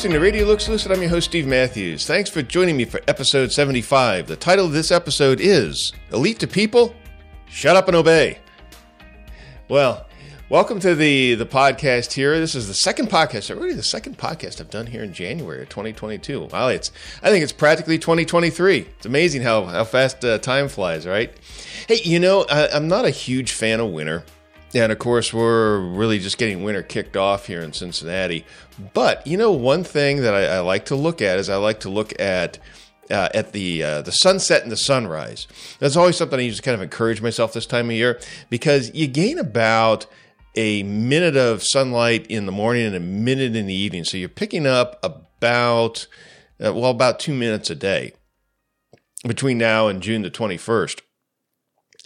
Listening to Radio Lux Lucet. I'm your host, Steve Matthews. Thanks for joining me for episode 75. The title of this episode is Elite to People, Shut Up and Obey. Well, welcome to the, the podcast here. This is the second podcast, already the second podcast I've done here in January of 2022. Wow, it's, I think it's practically 2023. It's amazing how, how fast uh, time flies, right? Hey, you know, I, I'm not a huge fan of winter. And of course, we're really just getting winter kicked off here in Cincinnati. But you know, one thing that I, I like to look at is I like to look at uh, at the uh, the sunset and the sunrise. That's always something I just kind of encourage myself this time of year because you gain about a minute of sunlight in the morning and a minute in the evening. So you're picking up about uh, well about two minutes a day between now and June the 21st.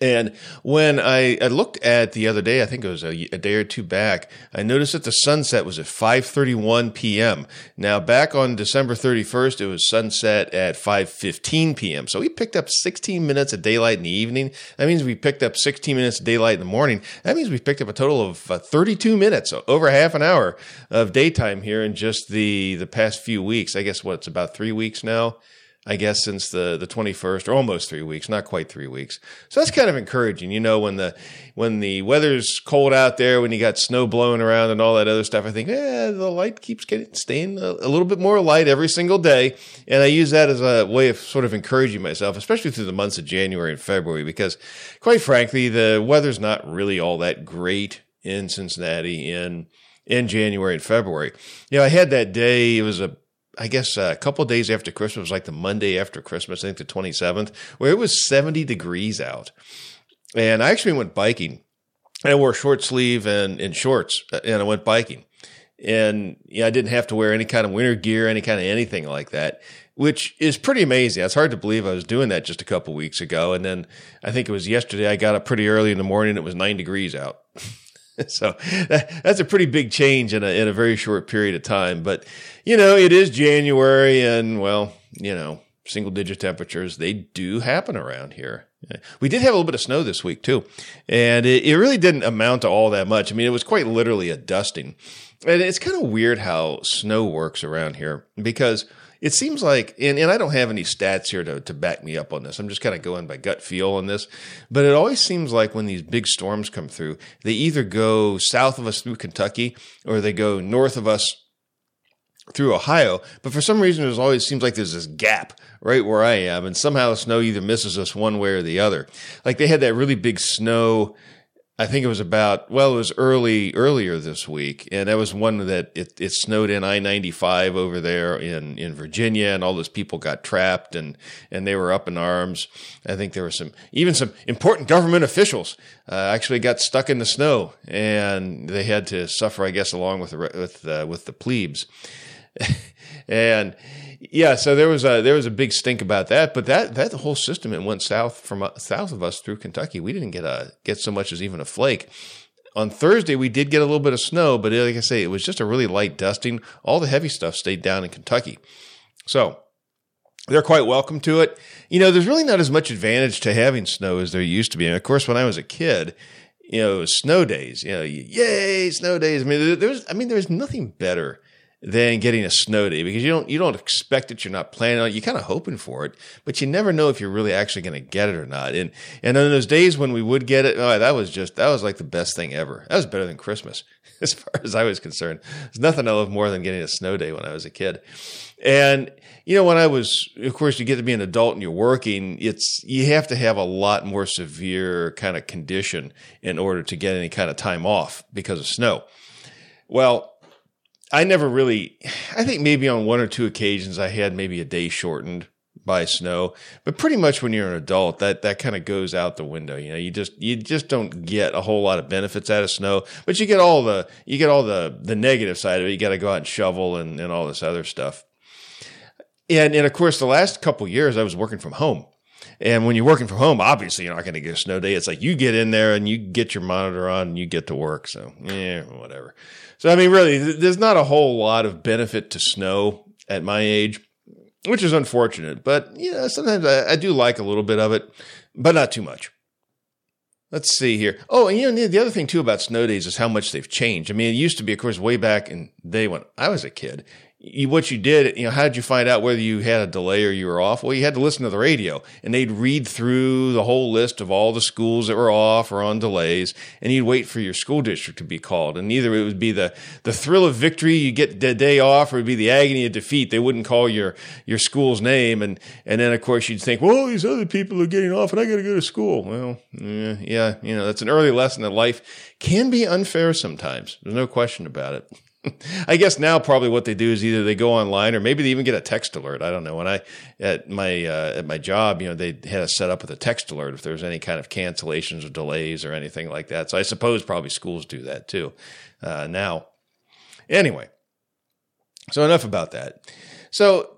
And when I, I, looked at the other day, I think it was a, a, day or two back, I noticed that the sunset was at 5:31 p.m. Now, back on December 31st, it was sunset at 5:15 p.m. So we picked up 16 minutes of daylight in the evening. That means we picked up 16 minutes of daylight in the morning. That means we picked up a total of uh, 32 minutes, so over half an hour of daytime here in just the the past few weeks. I guess what it's about three weeks now. I guess since the the 21st or almost 3 weeks, not quite 3 weeks. So that's kind of encouraging, you know, when the when the weather's cold out there, when you got snow blowing around and all that other stuff, I think, eh, the light keeps getting staying a, a little bit more light every single day, and I use that as a way of sort of encouraging myself, especially through the months of January and February because quite frankly, the weather's not really all that great in Cincinnati in in January and February. You know, I had that day, it was a I guess uh, a couple days after Christmas, like the Monday after Christmas, I think the 27th, where it was 70 degrees out. And I actually went biking. I wore short sleeve and, and shorts uh, and I went biking. And yeah, I didn't have to wear any kind of winter gear, any kind of anything like that, which is pretty amazing. It's hard to believe I was doing that just a couple weeks ago. And then I think it was yesterday, I got up pretty early in the morning. It was nine degrees out. so that, that's a pretty big change in a, in a very short period of time. But, you know, it is January and, well, you know, single digit temperatures, they do happen around here. We did have a little bit of snow this week too. And it, it really didn't amount to all that much. I mean, it was quite literally a dusting. And it's kind of weird how snow works around here because – it seems like, and, and I don't have any stats here to, to back me up on this. I'm just kind of going by gut feel on this. But it always seems like when these big storms come through, they either go south of us through Kentucky or they go north of us through Ohio. But for some reason, it always seems like there's this gap right where I am. And somehow the snow either misses us one way or the other. Like they had that really big snow I think it was about well, it was early earlier this week, and that was one that it, it snowed in I ninety five over there in in Virginia, and all those people got trapped and and they were up in arms. I think there were some even some important government officials uh, actually got stuck in the snow, and they had to suffer, I guess, along with the with uh, with the plebes, and yeah, so there was a there was a big stink about that, but that that whole system it went south from uh, south of us through Kentucky. We didn't get a get so much as even a flake. On Thursday, we did get a little bit of snow, but like I say, it was just a really light dusting. All the heavy stuff stayed down in Kentucky. So they're quite welcome to it. You know, there's really not as much advantage to having snow as there used to be. And of course, when I was a kid, you know, snow days. You know, yay, snow days. I mean, there's, I mean, there's nothing better than getting a snow day because you don't you don't expect it. You're not planning on it. You're kind of hoping for it, but you never know if you're really actually going to get it or not. And and on those days when we would get it, oh, that was just that was like the best thing ever. That was better than Christmas as far as I was concerned. There's nothing I love more than getting a snow day when I was a kid. And you know, when I was, of course, you get to be an adult and you're working, it's, you have to have a lot more severe kind of condition in order to get any kind of time off because of snow. Well, I never really, I think maybe on one or two occasions I had maybe a day shortened by snow, but pretty much when you're an adult, that, that kind of goes out the window. You know, you just, you just don't get a whole lot of benefits out of snow, but you get all the, you get all the, the negative side of it. You got to go out and shovel and, and all this other stuff. And, and of course, the last couple years I was working from home. And when you're working from home, obviously you're not going to get a snow day. It's like you get in there and you get your monitor on and you get to work. So, yeah, whatever. So, I mean, really, there's not a whole lot of benefit to snow at my age, which is unfortunate. But, you know, sometimes I, I do like a little bit of it, but not too much. Let's see here. Oh, and you know, the other thing too about snow days is how much they've changed. I mean, it used to be, of course, way back in day when I was a kid, you, what you did, you know, how did you find out whether you had a delay or you were off? Well, you had to listen to the radio and they'd read through the whole list of all the schools that were off or on delays and you'd wait for your school district to be called. And either it would be the, the thrill of victory, you get the day off, or it would be the agony of defeat. They wouldn't call your, your school's name. And, and then of course you'd think, well, these other people are getting off and I got to go to school. Well, yeah, yeah, you know, that's an early lesson that life can be unfair sometimes. There's no question about it. I guess now probably what they do is either they go online or maybe they even get a text alert. I don't know. When I at my uh, at my job, you know, they had us set up with a text alert if there's any kind of cancellations or delays or anything like that. So I suppose probably schools do that too uh, now. Anyway, so enough about that. So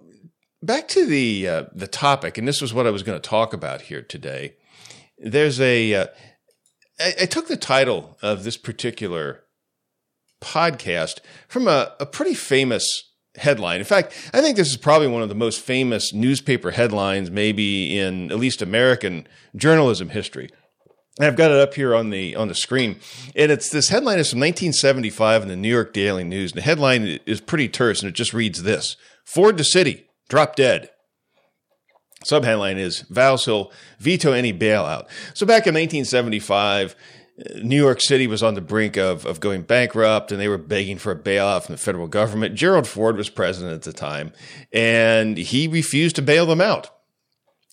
back to the uh, the topic, and this was what I was going to talk about here today. There's a uh, I took the title of this particular podcast from a, a pretty famous headline. In fact, I think this is probably one of the most famous newspaper headlines, maybe in at least American journalism history. I've got it up here on the on the screen, and it's this headline is from 1975 in the New York Daily News. And the headline is pretty terse, and it just reads this: Ford to City, drop dead. Subheadline is Vows he'll veto any bailout. So back in 1975, New York City was on the brink of, of going bankrupt and they were begging for a bailout from the federal government. Gerald Ford was president at the time and he refused to bail them out.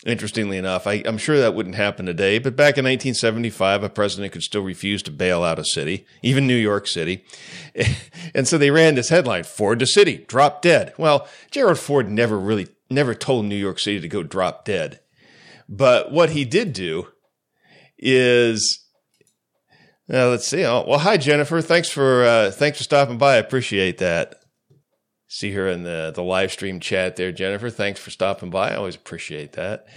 Interestingly enough, I, am sure that wouldn't happen today, but back in 1975, a president could still refuse to bail out a city, even New York City. And so they ran this headline, Ford to city, drop dead. Well, Gerald Ford never really, never told New York City to go drop dead. But what he did do is uh, let's see. Oh, well, hi Jennifer. Thanks for uh, thanks for stopping by. I appreciate that. See her in the the live stream chat there, Jennifer. Thanks for stopping by. I always appreciate that.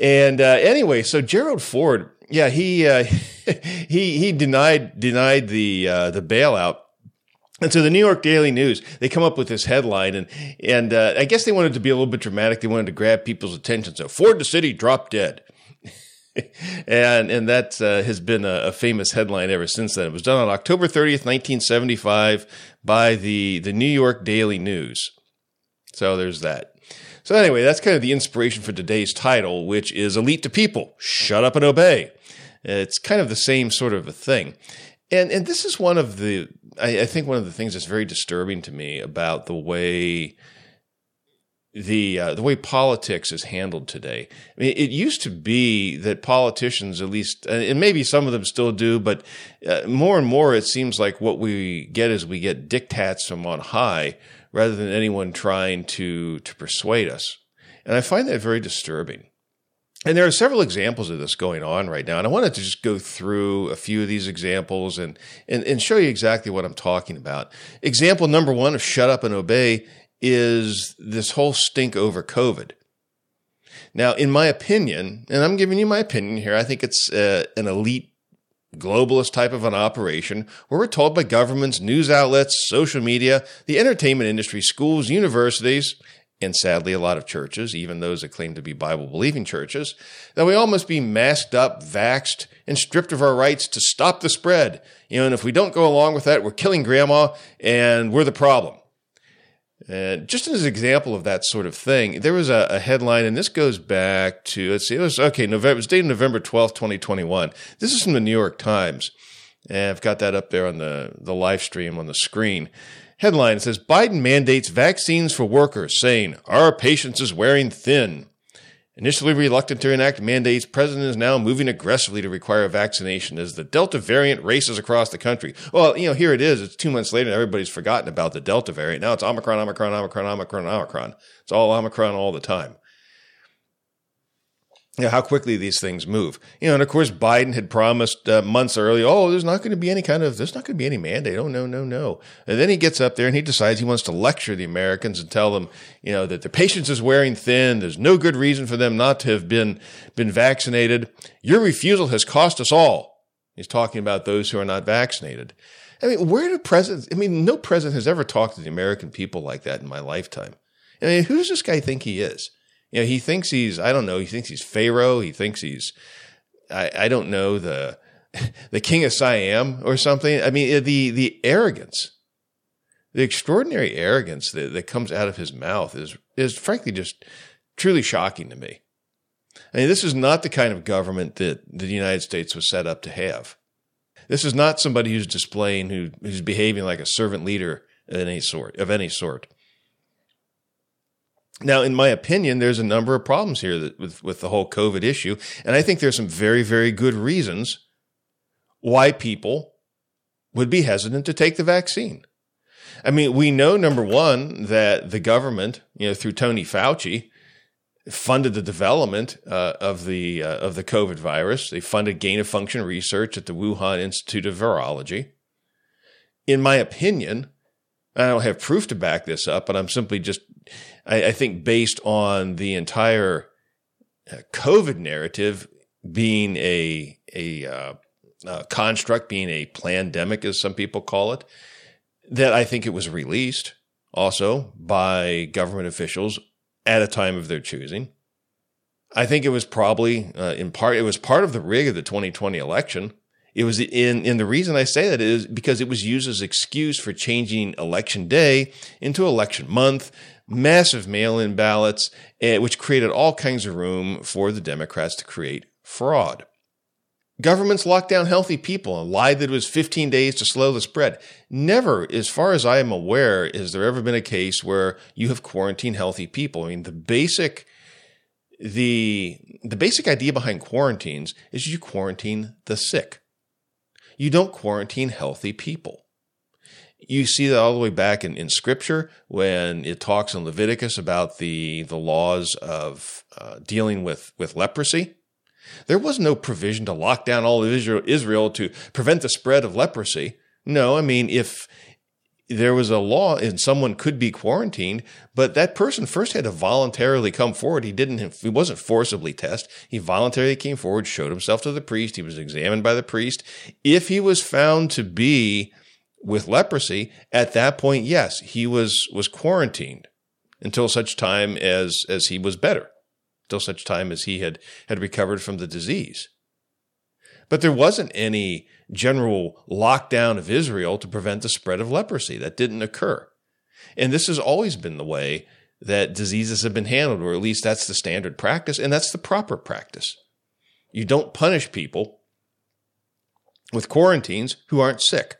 And uh, anyway, so Gerald Ford, yeah, he uh, he he denied denied the uh, the bailout. And so the New York Daily News, they come up with this headline, and and uh, I guess they wanted to be a little bit dramatic. They wanted to grab people's attention. So Ford the City dropped dead. And and that uh, has been a, a, famous headline ever since then. It was done on October 30th, 1975 by the the New York Daily News. So there's that. So anyway, that's kind of the inspiration for today's title, which is Elite to People, Shut Up and Obey. It's kind of the same sort of a thing. And and this is one of the I, I think one of the things that's very disturbing to me about the way the uh, the way politics is handled today. I mean, it used to be that politicians, at least, and maybe some of them still do, but uh, more and more, it seems like what we get is we get diktats from on high rather than anyone trying to to persuade us, and I find that very disturbing. And there are several examples of this going on right now. And I wanted to just go through a few of these examples and, and, and show you exactly what I'm talking about. Example number one of shut up and obey is this whole stink over COVID. Now, in my opinion, and I'm giving you my opinion here, I think it's uh, an elite globalist type of an operation where we're told by governments, news outlets, social media, the entertainment industry, schools, universities, and sadly a lot of churches, even those that claim to be Bible believing churches, that we all must be masked up, vaxed, and stripped of our rights to stop the spread. You know, and if we don't go along with that, we're killing grandma and we're the problem. And just as an example of that sort of thing, there was a, a, headline, and this goes back to, let's see, it was, okay, November, it was dated November 12th, 2021. This is from the New York Times. And I've got that up there on the, the live stream on the screen. Headline says Biden mandates vaccines for workers, saying, Our patience is wearing thin. Initially reluctant to enact mandates, President is now moving aggressively to require vaccination as the Delta variant races across the country. Well, you know, here it is. It's two months later and everybody's forgotten about the Delta variant. Now it's Omicron, Omicron, Omicron, Omicron, Omicron. It's all Omicron all the time you know, how quickly these things move. You know, and of course, Biden had promised uh, months early, oh, there's not going to be any kind of, there's not going to be any mandate. Oh, no, no, no. And then he gets up there and he decides he wants to lecture the Americans and tell them, you know, that the patience is wearing thin. There's no good reason for them not to have been, been vaccinated. Your refusal has cost us all. He's talking about those who are not vaccinated. I mean, where do presidents, I mean, no president has ever talked to the American people like that in my lifetime. I mean, who does this guy think he is? You know, he thinks he's, I don't know, he thinks he's Pharaoh. He thinks he's, I, I don't know, the, the king of Siam or something. I mean, the, the arrogance, The extraordinary arrogance that, that comes out of his mouth is, is frankly just truly shocking to me. I mean, this is not the kind of government that the United States was set up to have. This is not somebody who's displaying who, who's behaving like a servant leader of any sort of any sort. Now, in my opinion, there's a number of problems here that, with with the whole COVID issue, and I think there's some very very good reasons why people would be hesitant to take the vaccine. I mean, we know number one that the government, you know, through Tony Fauci, funded the development uh, of the uh, of the COVID virus. They funded gain of function research at the Wuhan Institute of Virology. In my opinion, I don't have proof to back this up, but I'm simply just I, I think based on the entire uh, COVID narrative being a a uh, construct, being a pandemic, as some people call it, that I think it was released also by government officials at a time of their choosing. I think it was probably uh, in part it was part of the rig of the 2020 election. It was in in the reason I say that is because it was used as excuse for changing election day into election month, massive mail-in ballots, eh, which created all kinds of room for the Democrats to create fraud. Governments locked down healthy people and lied that it was 15 days to slow the spread. Never, as far as I am aware, has there ever been a case where you have quarantined healthy people. I mean, the basic the the basic idea behind quarantines is you quarantine the sick. You don't quarantine healthy people. You see that all the way back in, in scripture when it talks in Leviticus about the the laws of uh, dealing with with leprosy there was no provision to lock down all of Israel to prevent the spread of leprosy. No, I mean, if there was a law and someone could be quarantined, but that person first had to voluntarily come forward. He didn't, he wasn't forcibly tested. He voluntarily came forward, showed himself to the priest. He was examined by the priest. If he was found to be with leprosy, at that point, yes, he was, was quarantined until such time as, as he was better till such time as he had, had recovered from the disease. But there wasn't any general lockdown of Israel to prevent the spread of leprosy. That didn't occur. And this has always been the way that diseases have been handled, or at least that's the standard practice, and that's the proper practice. You don't punish people with quarantines who aren't sick.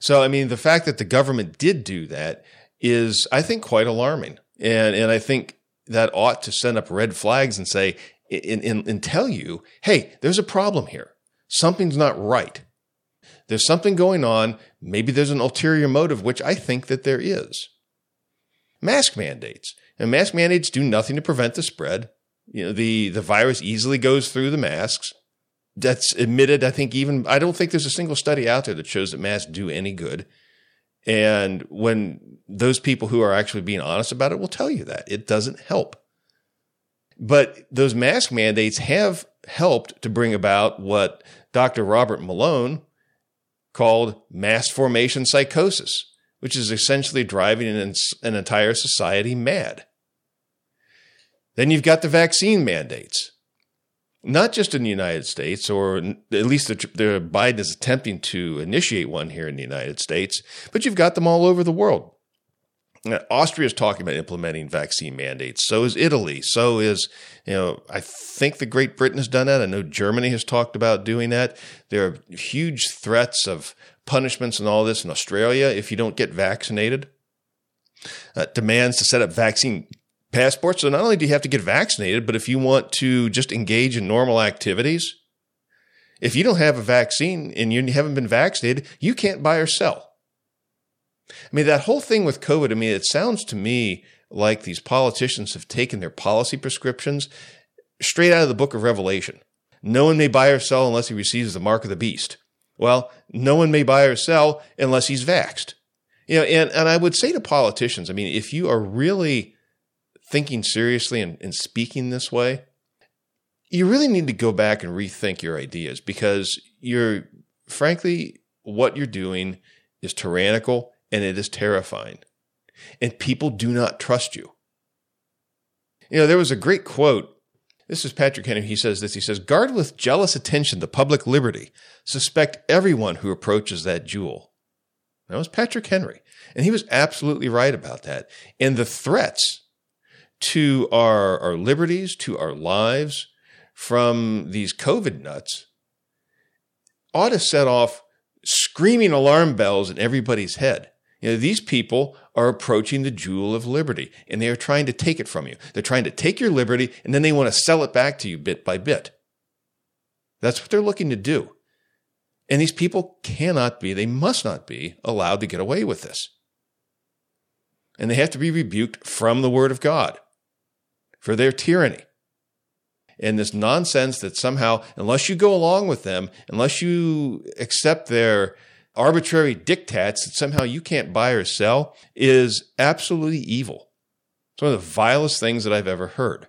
So, I mean, the fact that the government did do that is, I think, quite alarming. And, and I think that ought to send up red flags and say, and, and, and tell you, hey, there's a problem here. Something's not right. There's something going on. Maybe there's an ulterior motive, which I think that there is. Mask mandates. And mask mandates do nothing to prevent the spread. You know, the, the virus easily goes through the masks. That's admitted. I think even, I don't think there's a single study out there that shows that masks do any good. And when those people who are actually being honest about it will tell you that it doesn't help. But those mask mandates have helped to bring about what Dr. Robert Malone called mass formation psychosis, which is essentially driving an, an entire society mad. Then you've got the vaccine mandates not just in the United States, or at least the, the Biden is attempting to initiate one here in the United States, but you've got them all over the world. Austria is talking about implementing vaccine mandates. So is Italy. So is, you know, I think the Great Britain has done that. I know Germany has talked about doing that. There are huge threats of punishments and all this in Australia if you don't get vaccinated. Uh, demands to set up vaccine passports. So not only do you have to get vaccinated, but if you want to just engage in normal activities, if you don't have a vaccine and you haven't been vaccinated, you can't buy or sell. I mean, that whole thing with COVID, I mean, it sounds to me like these politicians have taken their policy prescriptions straight out of the book of Revelation. No one may buy or sell unless he receives the mark of the beast. Well, no one may buy or sell unless he's vaxed. You know, and, and I would say to politicians, I mean, if you are really thinking seriously and, and speaking this way, you really need to go back and rethink your ideas because you're, frankly, what you're doing is tyrannical and it is terrifying. And people do not trust you. You know, there was a great quote. This is Patrick Henry. He says this. He says, Guard with jealous attention the public liberty. Suspect everyone who approaches that jewel. That was Patrick Henry. And he was absolutely right about that. And the threats to our, our liberties, to our lives from these COVID nuts ought to set off screaming alarm bells in everybody's head. You know, these people are approaching the jewel of liberty and they are trying to take it from you. They're trying to take your liberty and then they want to sell it back to you bit by bit. That's what they're looking to do. And these people cannot be, they must not be allowed to get away with this. And they have to be rebuked from the word of God for their tyranny. And this nonsense that somehow, unless you go along with them, unless you accept their arbitrary diktats that somehow you can't buy or sell, is absolutely evil. It's one of the vilest things that I've ever heard.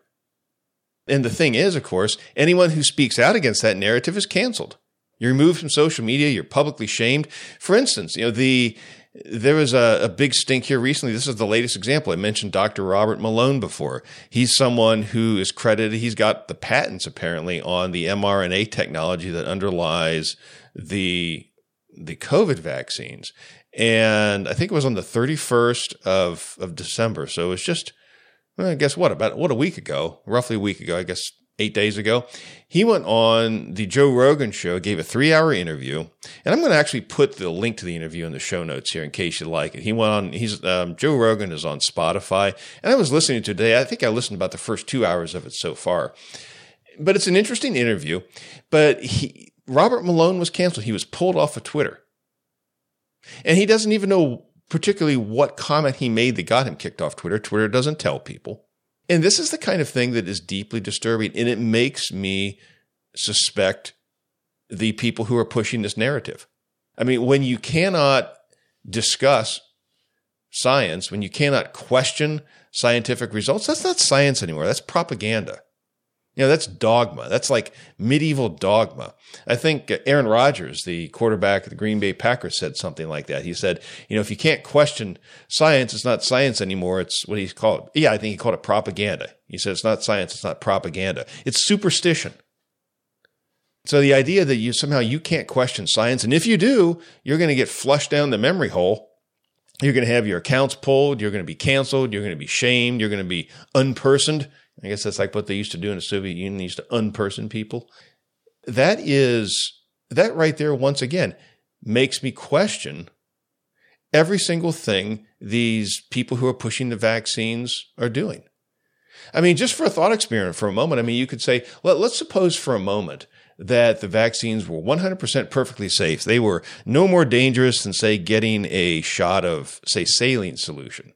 And the thing is, of course, anyone who speaks out against that narrative is canceled. You're removed from social media. You're publicly shamed. For instance, you know, the, there was a, a, big stink here recently. This is the latest example. I mentioned Dr. Robert Malone before. He's someone who is credited. He's got the patents apparently on the mRNA technology that underlies the the COVID vaccines. And I think it was on the 31st of, of December. So it was just, well, guess what, about what a week ago, roughly a week ago, I guess eight days ago, he went on the Joe Rogan show, gave a three hour interview. And I'm going to actually put the link to the interview in the show notes here in case you like it. He went on, he's, um, Joe Rogan is on Spotify. And I was listening to today. I think I listened about the first two hours of it so far. But it's an interesting interview. But he, Robert Malone was canceled. He was pulled off of Twitter. And he doesn't even know particularly what comment he made that got him kicked off Twitter. Twitter doesn't tell people. And this is the kind of thing that is deeply disturbing. And it makes me suspect the people who are pushing this narrative. I mean, when you cannot discuss science, when you cannot question scientific results, that's not science anymore. That's propaganda. You know, that's dogma. That's like medieval dogma. I think Aaron Rodgers, the quarterback of the Green Bay Packers, said something like that. He said, you know, if you can't question science, it's not science anymore. It's what he's called. Yeah, I think he called it propaganda. He said it's not science, it's not propaganda. It's superstition. So the idea that you somehow you can't question science, and if you do, you're going to get flushed down the memory hole. You're going to have your accounts pulled. You're going to be canceled. You're going to be shamed. You're going to be unpersoned. I guess that's like what they used to do in the Soviet Union. They used to unperson people. That is, that right there, once again, makes me question every single thing these people who are pushing the vaccines are doing. I mean, just for a thought experiment for a moment, I mean, you could say, let, let's suppose for a moment that the vaccines were 100% perfectly safe. They were no more dangerous than, say, getting a shot of, say, saline solution.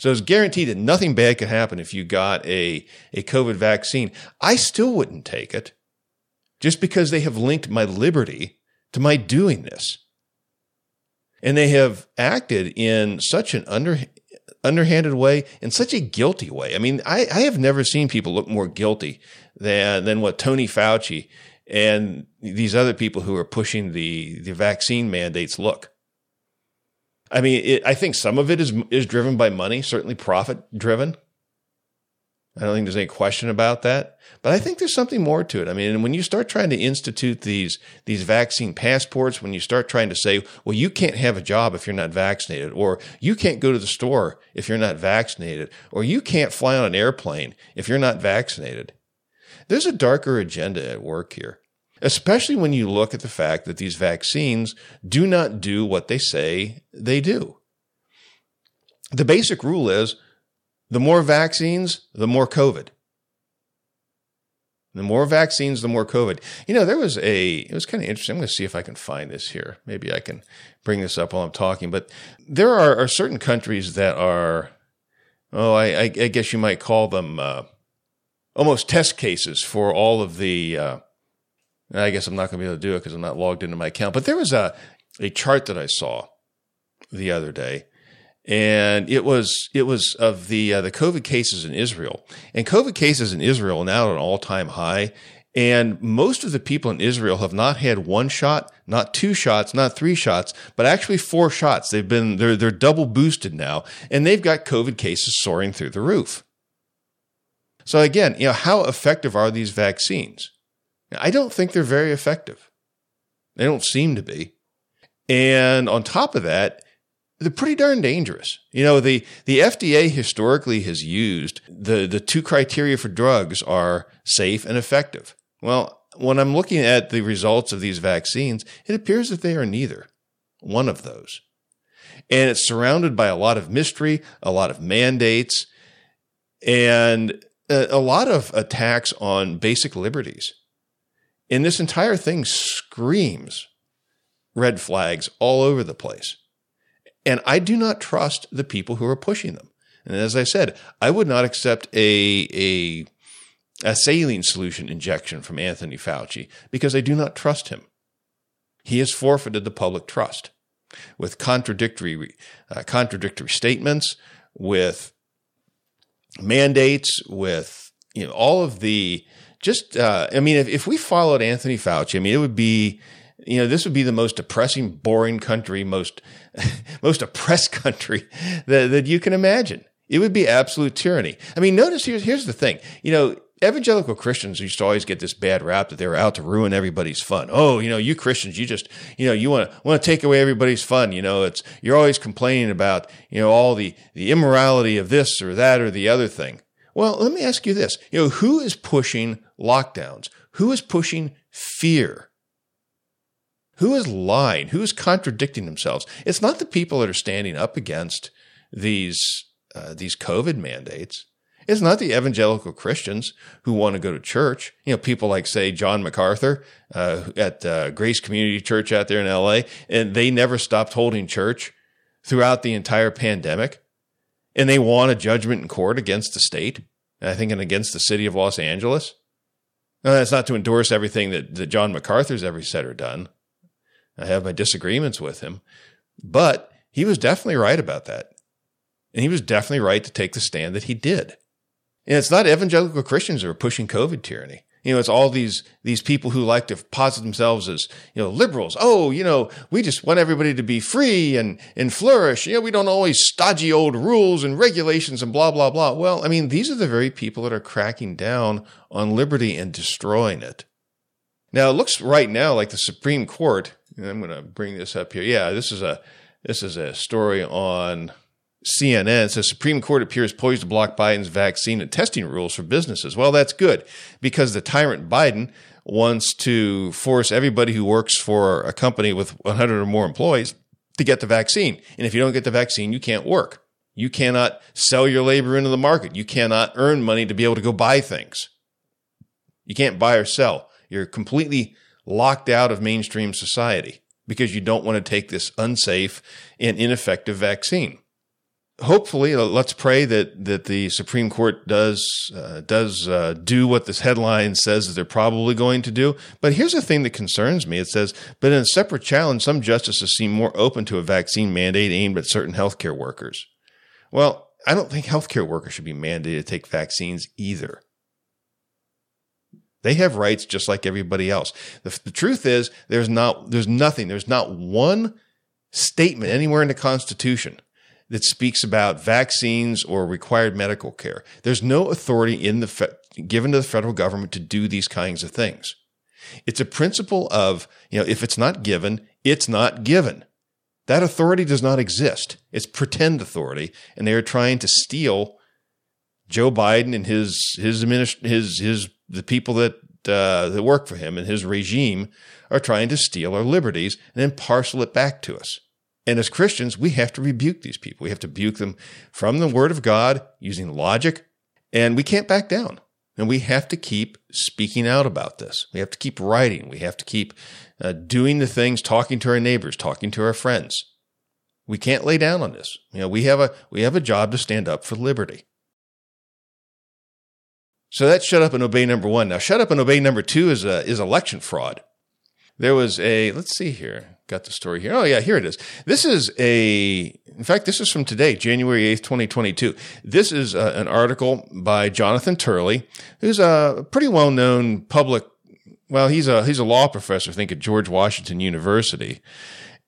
So it's guaranteed that nothing bad could happen if you got a, a COVID vaccine. I still wouldn't take it just because they have linked my liberty to my doing this. And they have acted in such an under, underhanded way, in such a guilty way. I mean, I, I have never seen people look more guilty than, than what Tony Fauci and these other people who are pushing the, the vaccine mandates look. I mean, it, I think some of it is is driven by money, certainly profit driven. I don't think there's any question about that. But I think there's something more to it. I mean, when you start trying to institute these these vaccine passports, when you start trying to say, well, you can't have a job if you're not vaccinated, or you can't go to the store if you're not vaccinated, or you can't fly on an airplane if you're not vaccinated. There's a darker agenda at work here especially when you look at the fact that these vaccines do not do what they say they do. The basic rule is the more vaccines, the more COVID. The more vaccines, the more COVID. You know, there was a, it was kind of interesting. I'm going to see if I can find this here. Maybe I can bring this up while I'm talking. But there are, are certain countries that are, oh, I, I, guess you might call them uh, almost test cases for all of the, uh, I guess I'm not going to be able to do it because I'm not logged into my account. But there was a, a chart that I saw the other day, and it was it was of the uh, the COVID cases in Israel, and COVID cases in Israel are now at an all time high. And most of the people in Israel have not had one shot, not two shots, not three shots, but actually four shots. They've been they're they're double boosted now, and they've got COVID cases soaring through the roof. So again, you know, how effective are these vaccines? I don't think they're very effective. They don't seem to be. And on top of that, they're pretty darn dangerous. You know, the, the FDA historically has used the, the two criteria for drugs are safe and effective. Well, when I'm looking at the results of these vaccines, it appears that they are neither one of those. And it's surrounded by a lot of mystery, a lot of mandates, and a, a lot of attacks on basic liberties. And this entire thing screams red flags all over the place. And I do not trust the people who are pushing them. And as I said, I would not accept a, a, a saline solution injection from Anthony Fauci because I do not trust him. He has forfeited the public trust with contradictory, uh, contradictory statements, with mandates, with you know all of the just. Uh, I mean, if, if we followed Anthony Fauci, I mean, it would be you know, this would be the most depressing, boring country, most, most oppressed country that, that you can imagine. It would be absolute tyranny. I mean, notice here's, here's the thing. You know, evangelical Christians used to always get this bad rap that they were out to ruin everybody's fun. Oh, you know, you Christians, you just, you know, you want to want to take away everybody's fun. You know, it's you're always complaining about, you know, all the the immorality of this or that or the other thing. Well, let me ask you this. You know, who is pushing lockdowns? Who is pushing fear? Who is lying? Who is contradicting themselves? It's not the people that are standing up against these uh, these COVID mandates. It's not the evangelical Christians who want to go to church. You know, people like say John MacArthur uh, at uh, Grace Community Church out there in L.A. and they never stopped holding church throughout the entire pandemic, and they want a judgment in court against the state. I think and against the city of Los Angeles. Now, that's not to endorse everything that, that John MacArthur's ever said or done. I have my disagreements with him, but he was definitely right about that. And he was definitely right to take the stand that he did. And it's not evangelical Christians who are pushing COVID tyranny. You know, it's all these these people who like to posit themselves as you know liberals. Oh, you know, we just want everybody to be free and and flourish. You know, we don't always stodgy old rules and regulations and blah blah blah. Well, I mean, these are the very people that are cracking down on liberty and destroying it. Now, it looks right now like the Supreme Court I'm going to bring this up here. Yeah, this is a this is a story on CNN. Says Supreme Court appears poised to block Biden's vaccine and testing rules for businesses. Well, that's good because the tyrant Biden wants to force everybody who works for a company with 100 or more employees to get the vaccine. And if you don't get the vaccine, you can't work. You cannot sell your labor into the market. You cannot earn money to be able to go buy things. You can't buy or sell. You're completely locked out of mainstream society because you don't want to take this unsafe and ineffective vaccine. Hopefully, let's pray that that the Supreme Court does uh, does uh, do what this headline says that they're probably going to do. But here's the thing that concerns me: it says, "But in a separate challenge, some justices seem more open to a vaccine mandate aimed at certain healthcare workers." Well, I don't think healthcare workers should be mandated to take vaccines either. They have rights just like everybody else. The, the, truth is, there's not, there's nothing, there's not one statement anywhere in the Constitution that speaks about vaccines or required medical care. There's no authority in the fe- given to the federal government to do these kinds of things. It's a principle of, you know, if it's not given, it's not given. That authority does not exist. It's pretend authority, and they are trying to steal Joe Biden and his his his his the people that uh, that work for him and his regime are trying to steal our liberties and then parcel it back to us. And as Christians, we have to rebuke these people. We have to rebuke them from the Word of God using logic, and we can't back down. And we have to keep speaking out about this. We have to keep writing. We have to keep uh, doing the things, talking to our neighbors, talking to our friends. We can't lay down on this. You know, we have a we have a job to stand up for liberty. So that's shut up and obey number one. Now, shut up and obey number two is a, is election fraud. There was a, let's see here, got the story here. Oh, yeah, here it is. This is a, in fact, this is from today, January 8th, 2022. This is a, an article by Jonathan Turley, who's a pretty well known public, well, he's a, he's a law professor, I think, at George Washington University.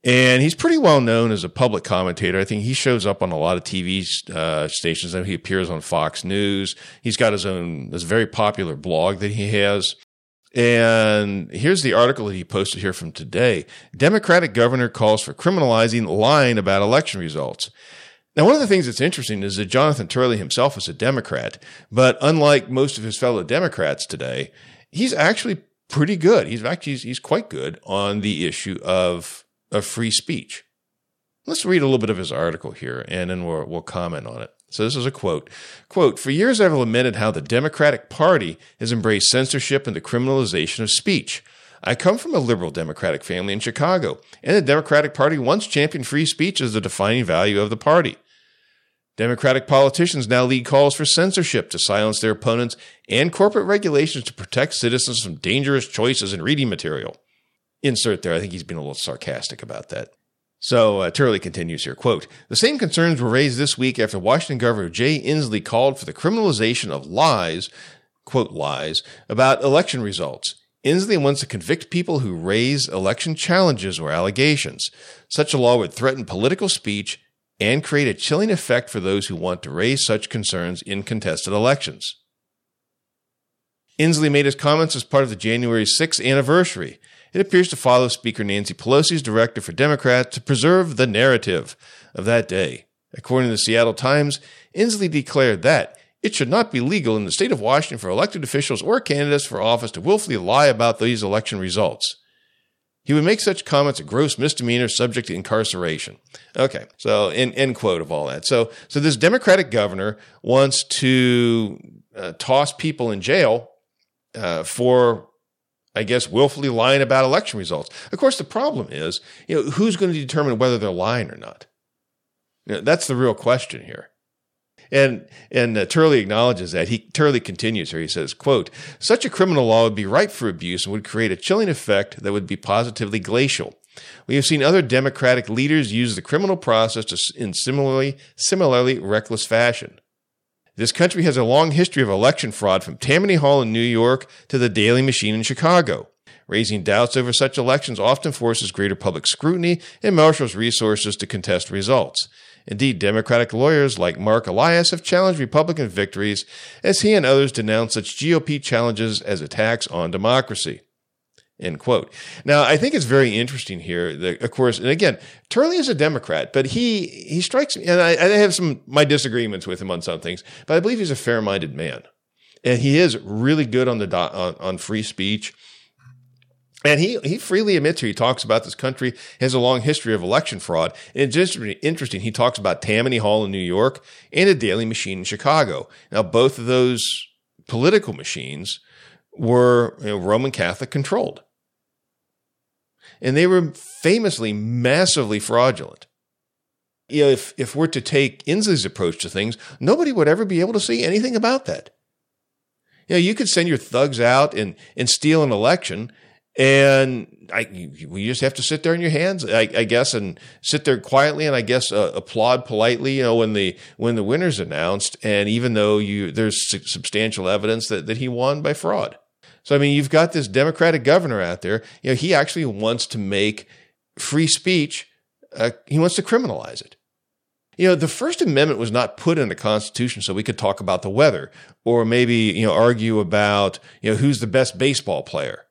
And he's pretty well known as a public commentator. I think he shows up on a lot of TV uh, stations. He appears on Fox News. He's got his own, this very popular blog that he has. And here's the article that he posted here from today. Democratic governor calls for criminalizing lying about election results. Now, one of the things that's interesting is that Jonathan Turley himself is a Democrat, but unlike most of his fellow Democrats today, he's actually pretty good. He's actually he's, he's quite good on the issue of of free speech. Let's read a little bit of his article here, and then we'll, we'll comment on it. So this is a quote. Quote, for years I've lamented how the Democratic Party has embraced censorship and the criminalization of speech. I come from a liberal Democratic family in Chicago, and the Democratic Party once championed free speech as the defining value of the party. Democratic politicians now lead calls for censorship to silence their opponents and corporate regulations to protect citizens from dangerous choices in reading material. Insert there, I think he's been a little sarcastic about that. So uh, Turley continues here, quote, The same concerns were raised this week after Washington Governor Jay Inslee called for the criminalization of lies, quote, lies, about election results. Inslee wants to convict people who raise election challenges or allegations. Such a law would threaten political speech and create a chilling effect for those who want to raise such concerns in contested elections. Inslee made his comments as part of the January 6th anniversary. It appears to follow Speaker Nancy Pelosi's directive for Democrats to preserve the narrative of that day. According to the Seattle Times, Inslee declared that it should not be legal in the state of Washington for elected officials or candidates for office to willfully lie about these election results. He would make such comments a gross misdemeanor subject to incarceration. Okay, so end, end quote of all that. So, so this Democratic governor wants to uh, toss people in jail uh, for, I guess, willfully lying about election results. Of course, the problem is, you know, who's going to determine whether they're lying or not? You know, that's the real question here. And and uh, Turley acknowledges that. He Turley continues here. He says, "quote Such a criminal law would be ripe for abuse and would create a chilling effect that would be positively glacial. We have seen other Democratic leaders use the criminal process to, in similarly similarly reckless fashion." This country has a long history of election fraud from Tammany Hall in New York to the Daley Machine in Chicago. Raising doubts over such elections often forces greater public scrutiny and marshals resources to contest results. Indeed, Democratic lawyers like Marc Elias have challenged Republican victories as he and others denounce such GOP challenges as attacks on democracy. End quote. Now, I think it's very interesting here that, of course, and again, Turley is a Democrat, but he, he strikes me, and I, I have some, my disagreements with him on some things, but I believe he's a fair-minded man. And he is really good on the, on, on free speech. And he, he freely admits here, he talks about this country has a long history of election fraud. And it's just interesting. He talks about Tammany Hall in New York and a Daley Machine in Chicago. Now, both of those political machines were you know, Roman Catholic controlled. And they were famously massively fraudulent. If, if we're to take Inslee's approach to things, nobody would ever be able to see anything about that. You know, you could send your thugs out and, and steal an election and I, you, just have to sit there in your hands, I, I guess, and sit there quietly, and I guess uh, applaud politely, you know, when the when the winner's announced. And even though you there's substantial evidence that that he won by fraud, so I mean, you've got this Democratic governor out there. You know, he actually wants to make free speech. Uh, he wants to criminalize it. You know, the First Amendment was not put in the Constitution so we could talk about the weather or maybe, you know, argue about, you know, who's the best baseball player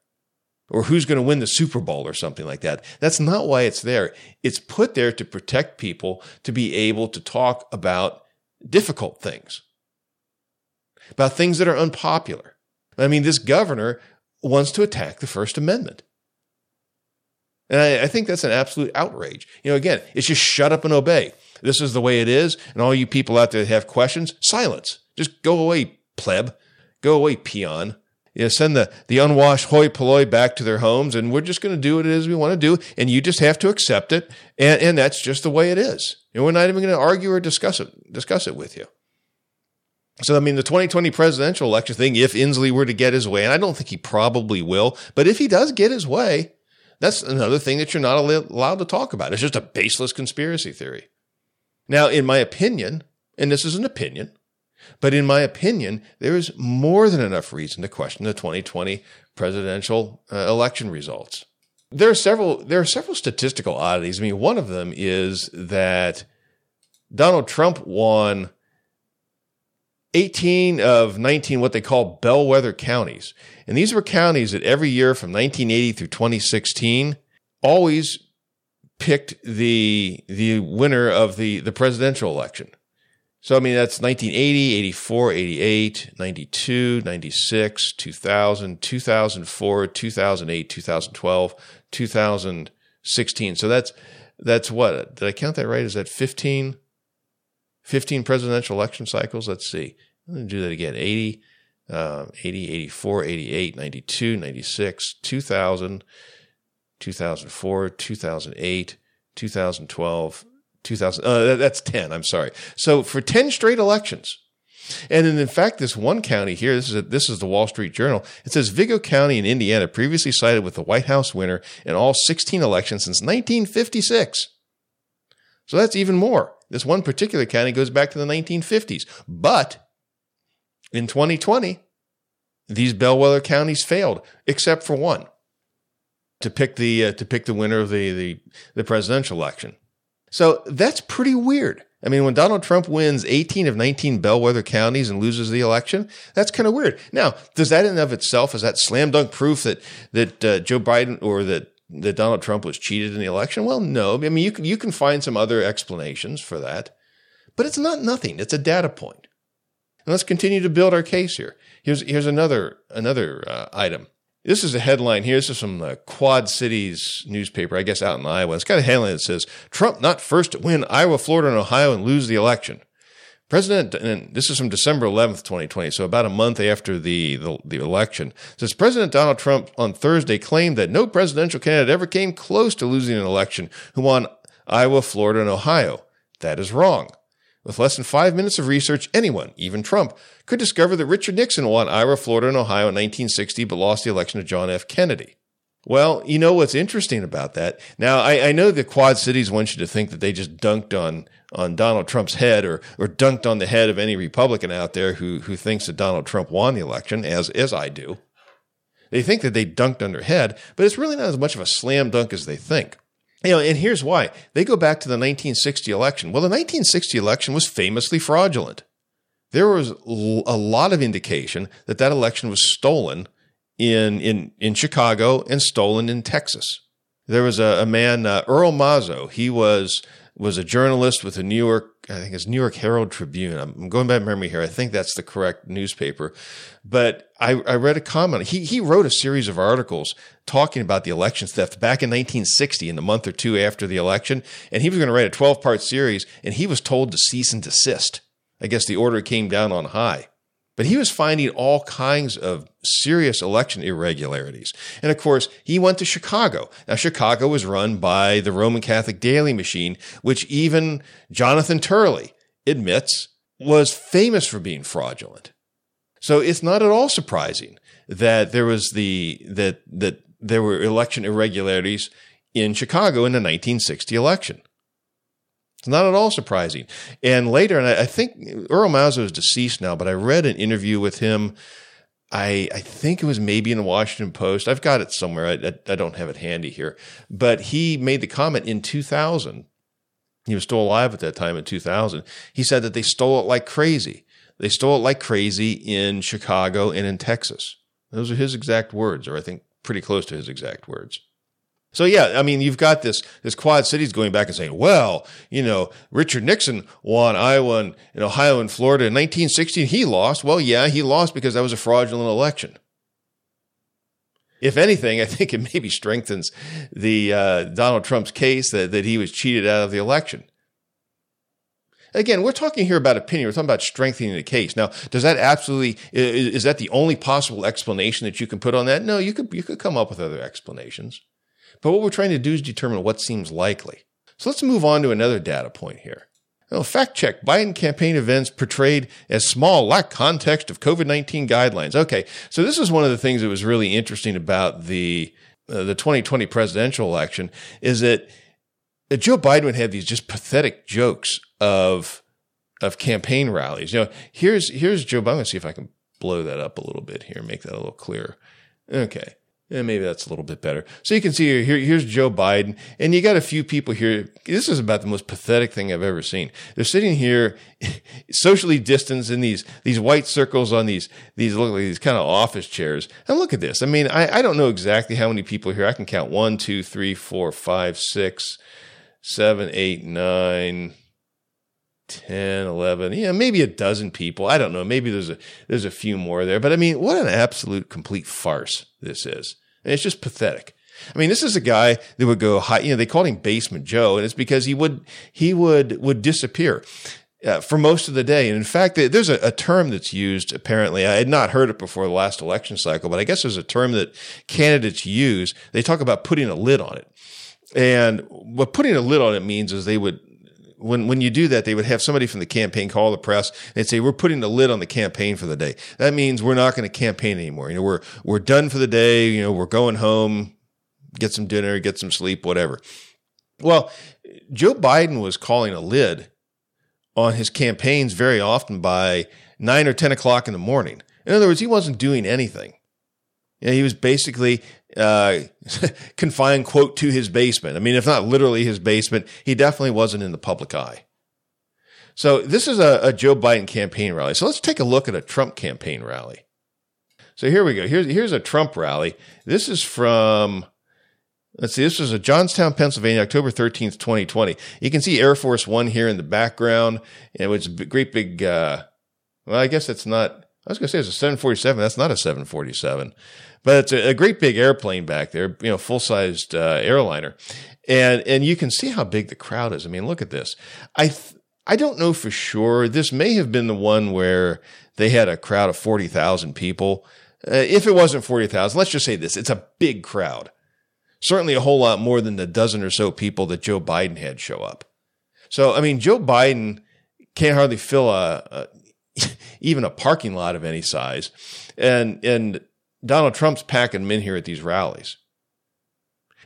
or who's going to win the Super Bowl or something like that. That's not why it's there. It's put there to protect people to be able to talk about difficult things, about things that are unpopular. I mean, this governor wants to attack the First Amendment. And I, I, think that's an absolute outrage. You know, again, it's just shut up and obey. This is the way it is. And all you people out there that have questions, silence. Just go away, pleb. Go away, peon you know, send the, the unwashed hoi polloi back to their homes, and we're just going to do what it is we want to do, and you just have to accept it, and, and that's just the way it is. And we're not even going to argue or discuss it discuss it with you. So, I mean, the 2020 presidential election thing, if Inslee were to get his way, and I don't think he probably will, but if he does get his way, that's another thing that you're not allowed to talk about. It's just a baseless conspiracy theory. Now, in my opinion, and this is an opinion, but in my opinion, there is more than enough reason to question the 2020 presidential uh, election results. There are several there are several statistical oddities. I mean, one of them is that Donald Trump won 18 of 19 what they call bellwether counties. And these were counties that every year from 1980 through 2016 always picked the the winner of the the presidential election. So I mean that's 1980, 84, 88, 92, 96, 2000, 2004, 2008, 2012, 2016. So that's that's what did I count that right? Is that 15 15 presidential election cycles? Let's see. I'm going to do that again. 80 uh, 80, 84, 88, 92, 96, 2000, 2004, 2008, 2012, 2000. Uh, that's 10. I'm sorry. So for 10 straight elections. And in fact, this one county here, this is a, this is the Wall Street Journal. It says Vigo County in Indiana previously sided with the White House winner in all 16 elections since 1956. So that's even more. This one particular county goes back to the 1950s. But in 2020, these bellwether counties failed, except for one to pick the uh, to pick the winner of the, the the presidential election. So that's pretty weird. I mean, when Donald Trump wins 18 of 19 bellwether counties and loses the election, that's kind of weird. Now, does that in and of itself is that slam dunk proof that that uh, Joe Biden or that that Donald Trump was cheated in the election? Well, no. I mean, you can you can find some other explanations for that, but it's not nothing. It's a data point. And let's continue to build our case here. Here's here's another another uh, item. This is a headline here. This is from the Quad Cities newspaper, I guess out in Iowa. It's got a headline that says, Trump not first to win Iowa, Florida, and Ohio and lose the election. President, and this is from December 11th, 2020, so about a month after the, the, the, election, says President Donald Trump on Thursday claimed that no presidential candidate ever came close to losing an election who won Iowa, Florida, and Ohio. That is wrong. With less than five minutes of research, anyone, even Trump, could discover that Richard Nixon won Iowa, Florida, and Ohio in 1960, but lost the election to John F. Kennedy. Well, you know what's interesting about that? Now, I, I, know the Quad Cities want you to think that they just dunked on on Donald Trump's head, or or dunked on the head of any Republican out there who who thinks that Donald Trump won the election, as as I do. They think that they dunked on their head, but it's really not as much of a slam dunk as they think. You know, and here's why. They go back to the 1960 election. Well, the 1960 election was famously fraudulent. There was a lot of indication that that election was stolen in, in, in Chicago and stolen in Texas. There was a, a man, uh, Earl Mazo. He was was a journalist with the New York, I think it's New York Herald Tribune. I'm going by memory here. I think that's the correct newspaper. But I, I read a comment. He, he wrote a series of articles talking about the election theft back in 1960 in the month or two after the election. And he was going to write a 12 part series and he was told to cease and desist. I guess the order came down on high. But he was finding all kinds of serious election irregularities. And of course, he went to Chicago. Now, Chicago was run by the Roman Catholic Daley Machine, which even Jonathan Turley admits was famous for being fraudulent. So it's not at all surprising that there was the that that there were election irregularities in Chicago in the 1960 election. It's not at all surprising. And later, and I, I think Earl Mazo is deceased now, but I read an interview with him. I, I think it was maybe in the Washington Post. I've got it somewhere. I, I, I don't have it handy here. But he made the comment in 2000. He was still alive at that time in 2000. He said that they stole it like crazy. They stole it like crazy in Chicago and in Texas. Those are his exact words, or I think pretty close to his exact words. So yeah, I mean, you've got this this Quad Cities going back and saying, well, you know, Richard Nixon won Iowa and, and Ohio and Florida in 1916. He lost. Well, yeah, he lost because that was a fraudulent election. If anything, I think it maybe strengthens the uh, Donald Trump's case that, that he was cheated out of the election. Again, we're talking here about opinion. We're talking about strengthening the case. Now, does that absolutely is, is that the only possible explanation that you can put on that? No, you could you could come up with other explanations. But what we're trying to do is determine what seems likely. So let's move on to another data point here. Well, fact check Biden campaign events portrayed as small, lack context of COVID 19 guidelines. Okay, so this is one of the things that was really interesting about the, uh, the 2020 presidential election is that Joe Biden have these just pathetic jokes of, of campaign rallies. You know, here's, here's Joe Biden. Let's see if I can blow that up a little bit here, make that a little clearer. Okay. And maybe that's a little bit better. So you can see here, here, here's Joe Biden, and you got a few people here. This is about the most pathetic thing I've ever seen. They're sitting here, socially distanced in these these white circles on these these look like these kind of office chairs. And look at this. I mean, I, I don't know exactly how many people here. I can count one, two, three, four, five, six, seven, eight, nine. 10 11 yeah maybe a dozen people i don't know maybe there's a there's a few more there but i mean what an absolute complete farce this is and it's just pathetic. I mean, this is a guy that would go high, you know, they called him Basement Joe, and it's because he would, he would, would disappear. Uh, for most of the day. And in fact, there's a, a, term that's used apparently. I had not heard it before the last election cycle, but I guess there's a term that candidates use. They talk about putting a lid on it. And what putting a lid on it means is they would when when you do that, they would have somebody from the campaign call the press and say, "We're putting the lid on the campaign for the day." That means we're not going to campaign anymore. You know, we're we're done for the day. You know, we're going home, get some dinner, get some sleep, whatever. Well, Joe Biden was calling a lid on his campaigns very often by nine or ten o'clock in the morning. In other words, he wasn't doing anything. Know, he was basically uh, confined, quote, to his basement. I mean, if not literally his basement, he definitely wasn't in the public eye. So this is a, a Joe Biden campaign rally. So let's take a look at a Trump campaign rally. So here we go. Here's, here's a Trump rally. This is from, let's see, this was a Johnstown, Pennsylvania, October 13th, 2020. You can see Air Force One here in the background. And it was a great big, uh, well, I guess it's not, I was going to say it's a 747. That's not a 747 but it's a, a great big airplane back there, you know, full sized uh, airliner, and and you can see how big the crowd is. I mean, look at this. I th- I don't know for sure. This may have been the one where they had a crowd of forty thousand people. Uh, if it wasn't forty thousand, let's just say this: it's a big crowd. Certainly, a whole lot more than the dozen or so people that Joe Biden had show up. So, I mean, Joe Biden can't hardly fill a, a even a parking lot of any size, and and Donald Trump's packing them in here at these rallies.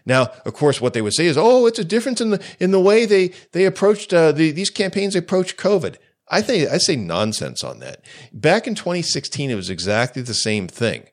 Now, of course, what they would say is, "Oh, it's a difference in the in the way they they approached uh, the, these campaigns approached COVID." I think I say nonsense on that. Back in 2016, it was exactly the same thing.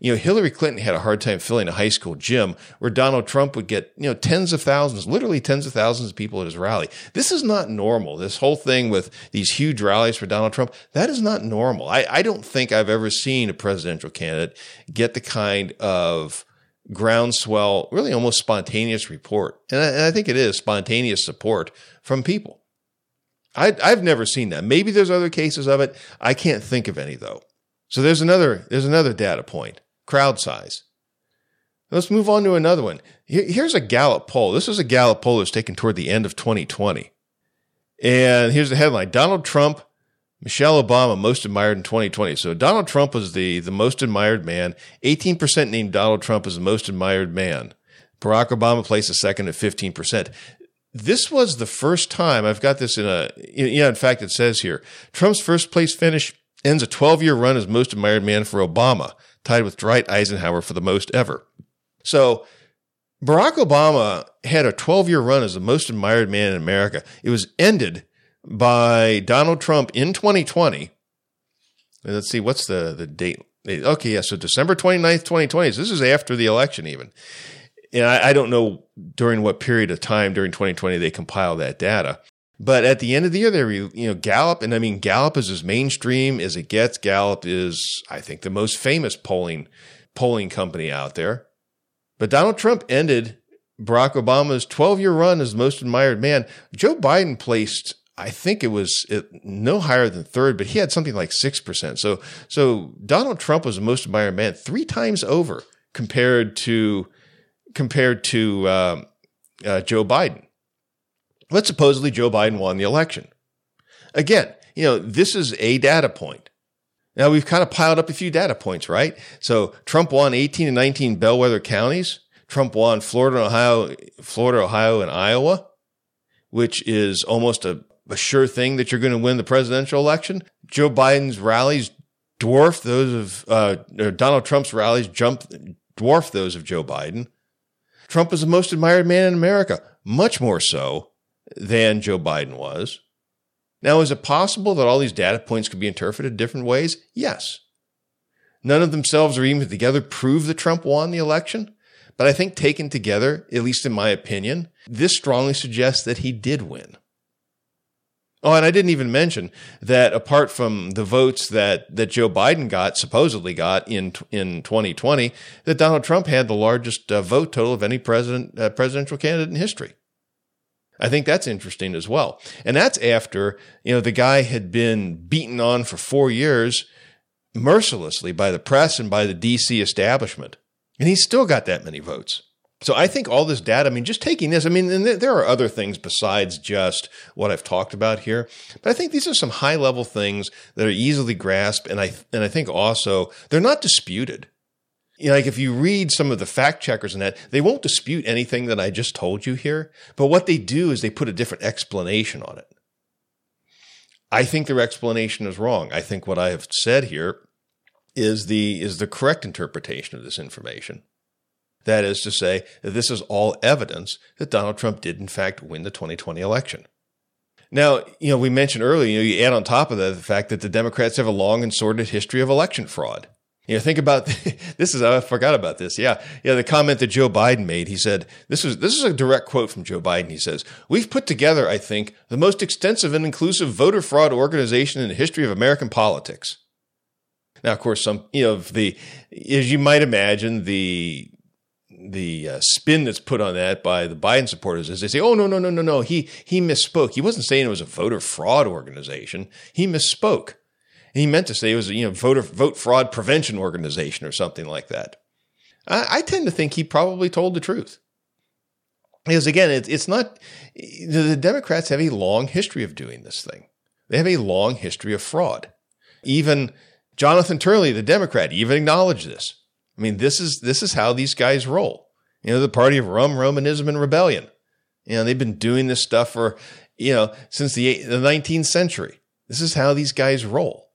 You know, Hillary Clinton had a hard time filling a high school gym where Donald Trump would get, you know, tens of thousands, literally tens of thousands of people at his rally. This is not normal. This whole thing with these huge rallies for Donald Trump, that is not normal. I, I don't think I've ever seen a presidential candidate get the kind of groundswell, really almost spontaneous report. And I, and I think it is spontaneous support from people. I, I've never seen that. Maybe there's other cases of it. I can't think of any though. So there's another there's another data point crowd size. Let's move on to another one. Here's a Gallup poll. This is a Gallup poll that's taken toward the end of 2020. And here's the headline Donald Trump, Michelle Obama most admired in 2020. So Donald Trump was the, the most admired man. 18% named Donald Trump as the most admired man. Barack Obama placed a second at 15%. This was the first time I've got this in a, yeah, in fact, it says here Trump's first place finish ends a 12 year run as most admired man for Obama tied with Dwight Eisenhower for the most ever. So Barack Obama had a 12 year run as the most admired man in America. It was ended by Donald Trump in 2020. Let's see, what's the, the date? Okay, yeah, so December 29th, 2020. So this is after the election, even. And I, I don't know during what period of time during 2020 they compiled that data. But at the end of the year, they you know Gallup, and I mean Gallup is as mainstream as it gets. Gallup is, I think, the most famous polling polling company out there. But Donald Trump ended Barack Obama's 12 year run as the most admired man. Joe Biden placed, I think it was no higher than third, but he had something like six percent. So so Donald Trump was the most admired man three times over compared to compared to um, uh, Joe Biden. But supposedly Joe Biden won the election. Again, you know, this is a data point. Now we've kind of piled up a few data points, right? So Trump won 18 and 19 bellwether counties. Trump won Florida, Ohio, Florida, Ohio, and Iowa, which is almost a, a sure thing that you're going to win the presidential election. Joe Biden's rallies dwarf those of uh, Donald Trump's rallies jump dwarf those of Joe Biden. Trump is the most admired man in America, much more so than Joe Biden was. Now, is it possible that all these data points could be interpreted different ways? Yes. None of themselves or even together prove that Trump won the election. But I think taken together, at least in my opinion, this strongly suggests that he did win. Oh, and I didn't even mention that apart from the votes that, that Joe Biden got, supposedly got in in 2020, that Donald Trump had the largest uh, vote total of any president uh, presidential candidate in history. I think that's interesting as well. And that's after, you know, the guy had been beaten on for 4 years mercilessly by the press and by the DC establishment. And he's still got that many votes. So I think all this data, I mean, just taking this, I mean, and there are other things besides just what I've talked about here, but I think these are some high level things that are easily grasped. And I, and I think also they're not disputed. You know, like if you read some of the fact checkers and that, they won't dispute anything that I just told you here. But what they do is they put a different explanation on it. I think their explanation is wrong. I think what I have said here is the, is the correct interpretation of this information. That is to say, that this is all evidence that Donald Trump did, in fact, win the 2020 election. Now, you know, we mentioned earlier, you know, you add on top of that the fact that the Democrats have a long and sordid history of election fraud. You know, think about this is I forgot about this. Yeah, yeah. The comment that Joe Biden made, he said this is this is a direct quote from Joe Biden. He says, "We've put together, I think, the most extensive and inclusive voter fraud organization in the history of American politics." Now, of course, some you know the as you might imagine, the the uh, spin that's put on that by the Biden supporters is they say, "Oh no, no, no, no, no, he he misspoke. He wasn't saying it was a voter fraud organization. He misspoke. He meant to say it was a you know voter vote fraud prevention organization or something like that." I, I tend to think he probably told the truth because again, it, it's not the Democrats have a long history of doing this thing. They have a long history of fraud. Even Jonathan Turley, the Democrat, even acknowledged this. I mean, this is this is how these guys roll. You know, the party of rum, Romanism, and rebellion. You know, they've been doing this stuff for you know since the the 19th century. This is how these guys roll.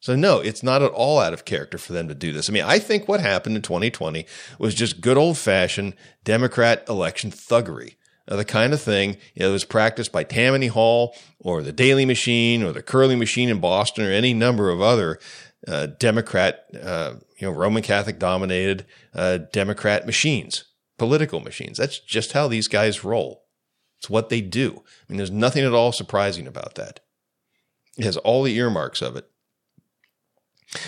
So no, it's not at all out of character for them to do this. I mean, I think what happened in 2020 was just good old fashioned Democrat election thuggery. the kind of thing you know, that was practiced by Tammany Hall or the Daley Machine or the Curley Machine in Boston or any number of other uh, Democrat, uh, you know, Roman Catholic dominated uh, Democrat machines, political machines. That's just how these guys roll. It's what they do. I mean, there's nothing at all surprising about that. It has all the earmarks of it.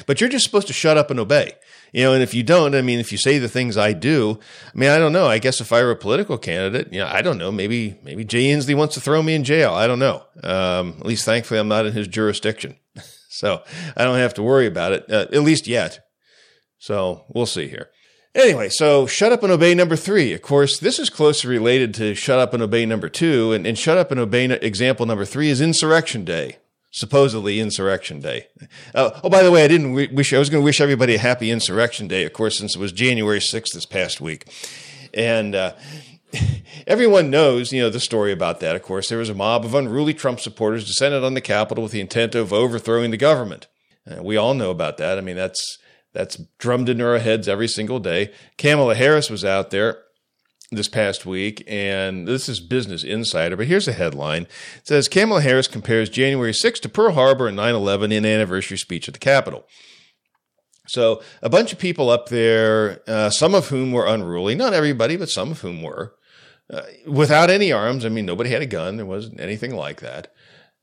But you're just supposed to shut up and obey. You know, and if you don't, I mean, if you say the things I do, I mean, I don't know. I guess if I were a political candidate, you know, I don't know. Maybe, maybe Jay Inslee wants to throw me in jail. I don't know. Um, at least thankfully I'm not in his jurisdiction. So I don't have to worry about it, uh, at least yet. So we'll see here. Anyway, so shut up and obey number three. Of course, this is closely related to shut up and obey number two. And, and shut up and obey example number three is insurrection day, supposedly insurrection day. Uh, oh, by the way, I didn't wish, I was going to wish everybody a happy insurrection day, of course, since it was January 6th this past week. And, uh, Everyone knows, you know, the story about that. Of course, there was a mob of unruly Trump supporters descended on the Capitol with the intent of overthrowing the government. Uh, we all know about that. I mean, that's that's drummed into our heads every single day. Kamala Harris was out there this past week, and this is Business Insider, but here's a headline. It says Kamala Harris compares January 6th to Pearl Harbor and 9 11 in anniversary speech at the Capitol. So, a bunch of people up there, uh, some of whom were unruly, not everybody, but some of whom were, uh, without any arms. I mean, nobody had a gun. There wasn't anything like that.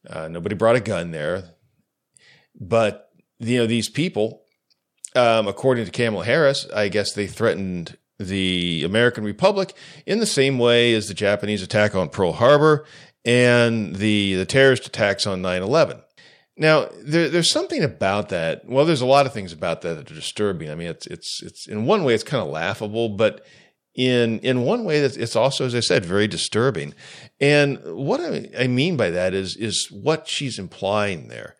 Uh, nobody brought a gun there. But, you know, these people, um, according to Kamala Harris, I guess they threatened the American Republic in the same way as the Japanese attack on Pearl Harbor and the, the terrorist attacks on 9 11. Now, there, there's something about that. Well, there's a lot of things about that that are disturbing. I mean, it's, it's, it's, in one way, it's kind of laughable, but in in one way it's also as i said very disturbing and what I, I mean by that is is what she's implying there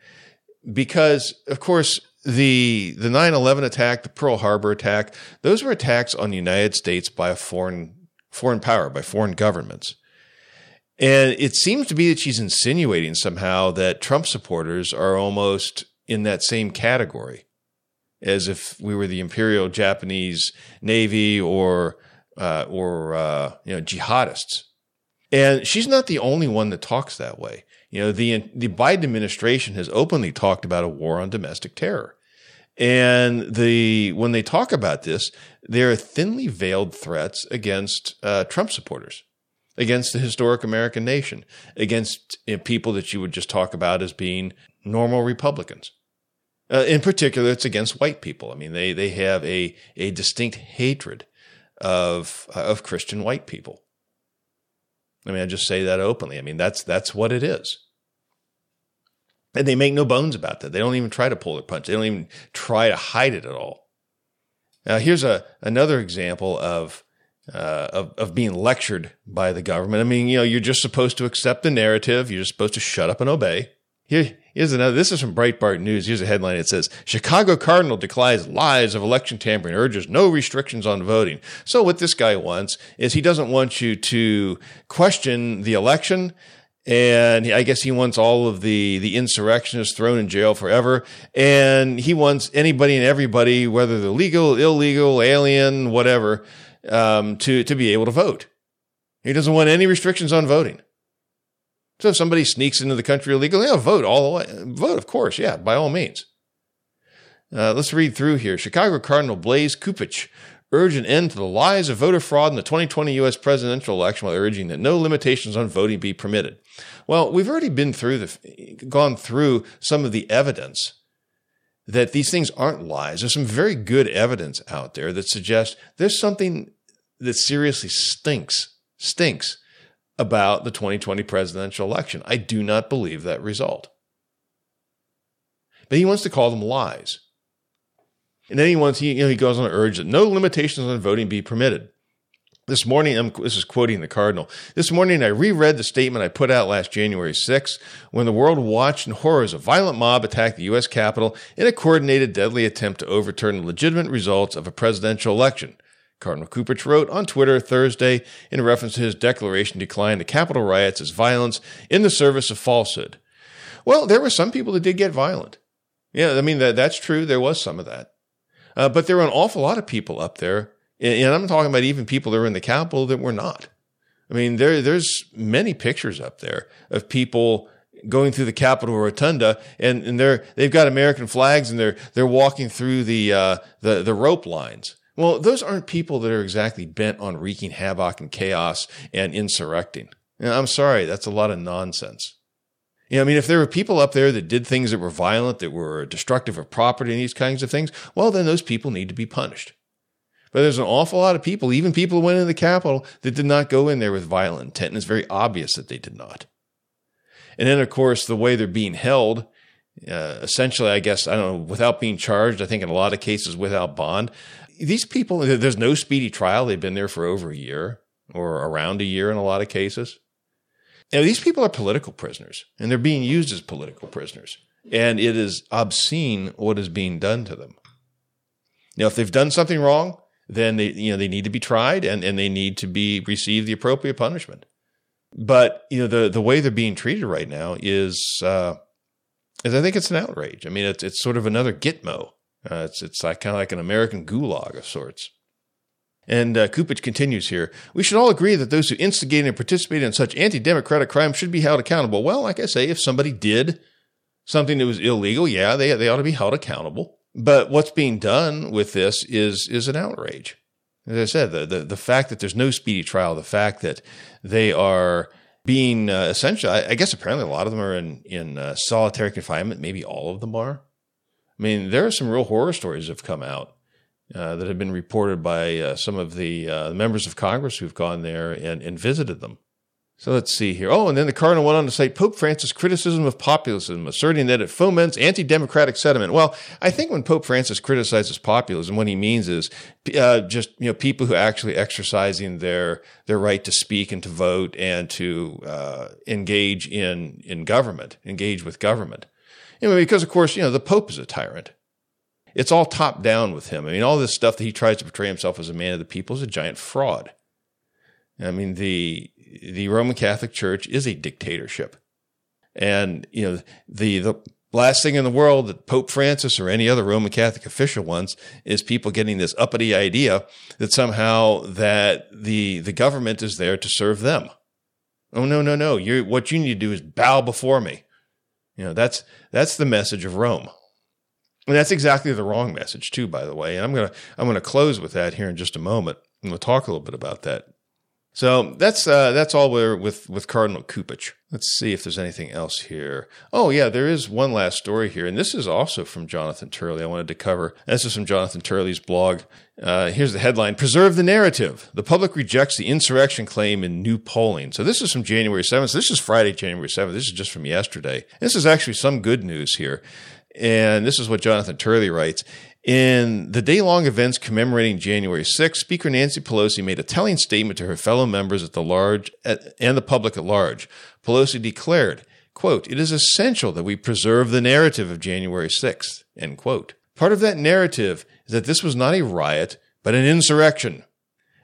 because of course the the 9/11 attack the Pearl Harbor attack those were attacks on the United States by a foreign foreign power by foreign governments and it seems to be that she's insinuating somehow that Trump supporters are almost in that same category as if we were the imperial Japanese navy or uh, or uh, you know jihadists. And she's not the only one that talks that way. You know, the the Biden administration has openly talked about a war on domestic terror. And the when they talk about this, there are thinly veiled threats against uh, Trump supporters, against the historic American nation, against you know, people that you would just talk about as being normal Republicans. Uh, in particular, it's against white people. I mean, they they have a a distinct hatred of uh, of Christian white people. I mean, I just say that openly. I mean, that's that's what it is. And they make no bones about that. They don't even try to pull their punch. They don't even try to hide it at all. Now, here's a another example of uh, of, of being lectured by the government. I mean, you know, you're just supposed to accept the narrative. You're just supposed to shut up and obey. Here, here's another. This is from Breitbart News. Here's a headline. It says Chicago Cardinal declines lies of election tampering, urges no restrictions on voting. So what this guy wants is he doesn't want you to question the election. And I guess he wants all of the, the insurrectionists thrown in jail forever. And he wants anybody and everybody, whether they're legal, illegal, alien, whatever, um, to, to be able to vote. He doesn't want any restrictions on voting. So if somebody sneaks into the country illegally, yeah, vote all the way. Vote, of course, yeah, by all means. Uh, let's read through here. Chicago Cardinal Blaise Cupich urged an end to the lies of voter fraud in the 2020 U.S. presidential election while urging that no limitations on voting be permitted. Well, we've already been through the, gone through some of the evidence that these things aren't lies. There's some very good evidence out there that suggests there's something that seriously stinks, stinks about the 2020 presidential election. I do not believe that result. But he wants to call them lies. And then he wants, he, you know, he goes on to urge that no limitations on voting be permitted. This morning, I'm, this is quoting the Cardinal. This morning, I reread the statement I put out last January 6th when the world watched in horror as a violent mob attacked the U.S. Capitol in a coordinated, deadly attempt to overturn the legitimate results of a presidential election. Cardinal Cupich wrote on Twitter Thursday in reference to his declaration declined the Capitol riots as violence in the service of falsehood. Well, there were some people that did get violent. Yeah, I mean, that, that's true. There was some of that. Uh, but there were an awful lot of people up there, and I'm talking about even people that were in the Capitol that were not. I mean, there there's many pictures up there of people going through the Capitol Rotunda, and, and they're they've got American flags, and they're they're walking through the uh, the the rope lines. Well, those aren't people that are exactly bent on wreaking havoc and chaos and insurrecting. Know, I'm sorry, that's a lot of nonsense. You know, I mean, if there were people up there that did things that were violent, that were destructive of property and these kinds of things, well, then those people need to be punished. But there's an awful lot of people, even people who went into the Capitol, that did not go in there with violent intent. And it's very obvious that they did not. And then, of course, the way they're being held, uh, essentially, I guess, I don't know, without being charged, I think in a lot of cases without bond, these people, there's no speedy trial. They've been there for over a year or around a year in a lot of cases. Now, these people are political prisoners and they're being used as political prisoners. And it is obscene what is being done to them. Now, if they've done something wrong, then they, you know, they need to be tried and, and they need to be receive the appropriate punishment. But, you know, the, the way they're being treated right now is, uh, is I think it's an outrage. I mean, it's, it's sort of another Gitmo uh, it's it's like kind of like an American gulag of sorts. And uh, Cupich continues here. We should all agree that those who instigated and participated in such anti-democratic crimes should be held accountable. Well, like I say, if somebody did something that was illegal, yeah, they they ought to be held accountable. But what's being done with this is is an outrage. As I said, the the, the fact that there's no speedy trial, the fact that they are being uh, essentially, I, I, guess apparently a lot of them are in in uh, solitary confinement. Maybe all of them are. I mean, there are some real horror stories that have come out uh, that have been reported by uh, some of the uh, members of Congress who've gone there and, and visited them. So let's see here. Oh, and then the cardinal went on to cite Pope Francis' criticism of populism, asserting that it foments anti-democratic sentiment. Well, I think when Pope Francis criticizes populism, what he means is uh, just you know people who are actually exercising their their right to speak and to vote and to uh, engage in in government, engage with government. Know, because of course, you know, the Pope is a tyrant. It's all top down with him. I mean, all this stuff that he tries to portray himself as a man of the people is a giant fraud. I mean, the the Roman Catholic Church is a dictatorship. And, you know, the the last thing in the world that Pope Francis or any other Roman Catholic official wants is people getting this uppity idea that somehow that the the government is there to serve them. Oh no, no, no. You what you need to do is bow before me. You know, that's that's the message of Rome. And that's exactly the wrong message too, by the way. And I'm gonna I'm gonna close with that here in just a moment. And we'll talk a little bit about that. So that's uh, that's all we're with with Cardinal Cupich. Let's see if there's anything else here. Oh yeah, there is one last story here, and this is also from Jonathan Turley. I wanted to cover. This is from Jonathan Turley's blog. Uh, here's the headline: Preserve the narrative. The public rejects the insurrection claim in new polling. So this is from January 7th. So this is Friday, January 7th. This is just from yesterday. This is actually some good news here. And this is what Jonathan Turley writes. In the day long events commemorating January 6th, Speaker Nancy Pelosi made a telling statement to her fellow members at the large and the public at large. Pelosi declared, quote, It is essential that we preserve the narrative of January 6th, end quote. Part of that narrative is that this was not a riot, but an insurrection,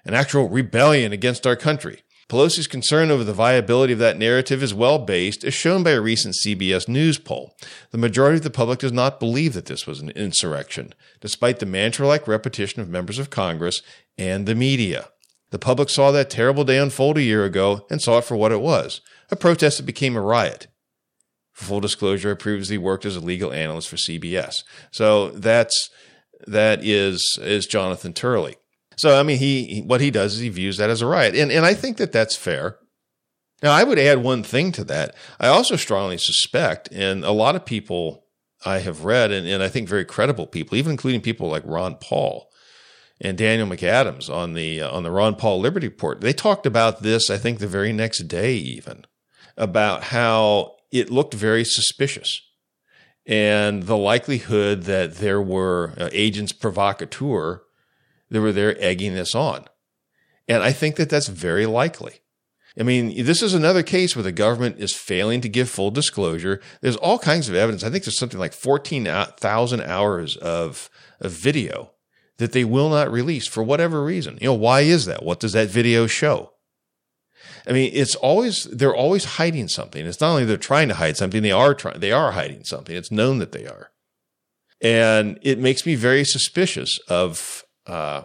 an actual rebellion against our country. Pelosi's concern over the viability of that narrative is well based, as shown by a recent CBS News poll. The majority of the public does not believe that this was an insurrection, despite the mantra like repetition of members of Congress and the media. The public saw that terrible day unfold a year ago and saw it for what it was a protest that became a riot. For full disclosure, I previously worked as a legal analyst for CBS. So that's that is is Jonathan Turley. So, I mean, he, what he does is he views that as a riot. And, and I think that that's fair. Now, I would add one thing to that. I also strongly suspect, and a lot of people I have read, and, and I think very credible people, even including people like Ron Paul and Daniel McAdams on the, uh, on the Ron Paul Liberty Report, they talked about this, I think, the very next day, even about how it looked very suspicious and the likelihood that there were uh, agents provocateur that were there egging this on. And I think that that's very likely. I mean, this is another case where the government is failing to give full disclosure. There's all kinds of evidence. I think there's something like 14,000 hours of, of video that they will not release for whatever reason. You know, why is that? What does that video show? I mean, it's always, they're always hiding something. It's not only they're trying to hide something, they are trying, they are hiding something. It's known that they are. And it makes me very suspicious of uh,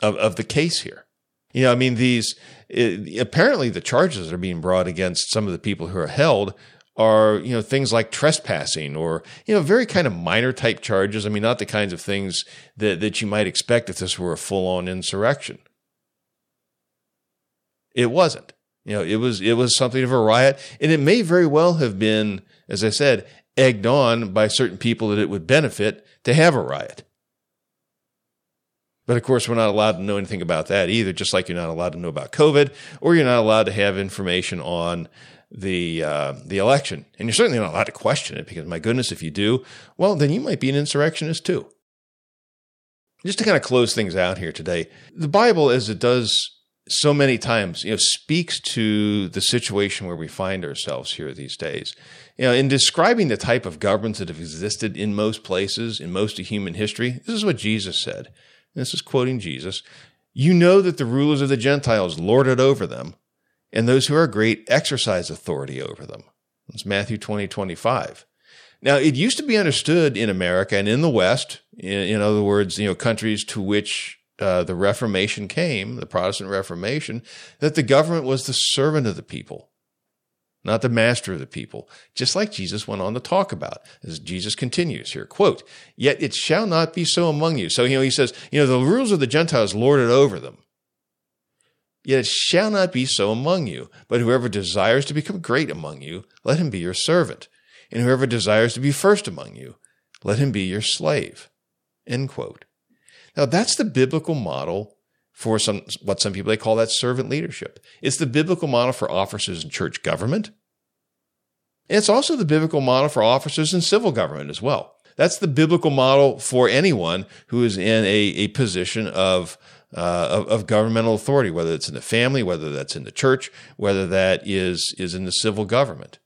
of, of the case here. You know, I mean, these it, apparently the charges that are being brought against some of the people who are held are, you know, things like trespassing or, you know, very kind of minor type charges. I mean, not the kinds of things that, that you might expect if this were a full on insurrection. It wasn't. You know, it was it was something of a riot, and it may very well have been, as I said, egged on by certain people that it would benefit to have a riot. But of course, we're not allowed to know anything about that either, just like you're not allowed to know about COVID or you're not allowed to have information on the uh, the election. And you're certainly not allowed to question it because, my goodness, if you do, well, then you might be an insurrectionist too. Just to kind of close things out here today, the Bible, as it does so many times, you know, speaks to the situation where we find ourselves here these days. You know, in describing the type of governments that have existed in most places, in most of human history, this is what Jesus said this is quoting Jesus, you know that the rulers of the Gentiles lord it over them, and those who are great exercise authority over them. It's Matthew 20, 25. Now, it used to be understood in America and in the West, in, in other words, you know, countries to which uh, the Reformation came, the Protestant Reformation, that the government was the servant of the people not the master of the people, just like Jesus went on to talk about as Jesus continues here. Quote, yet it shall not be so among you. So, you know, he says, you know, the rules of the Gentiles lord it over them. Yet it shall not be so among you. But whoever desires to become great among you, let him be your servant. And whoever desires to be first among you, let him be your slave. End quote. Now that's the biblical model for some what some people they call that servant leadership. It's the biblical model for officers in church government. And it's also the biblical model for officers in civil government as well. That's the biblical model for anyone who is in a, a position of, uh, of, of governmental authority, whether it's in the family, whether that's in the church, whether that is is in the civil government.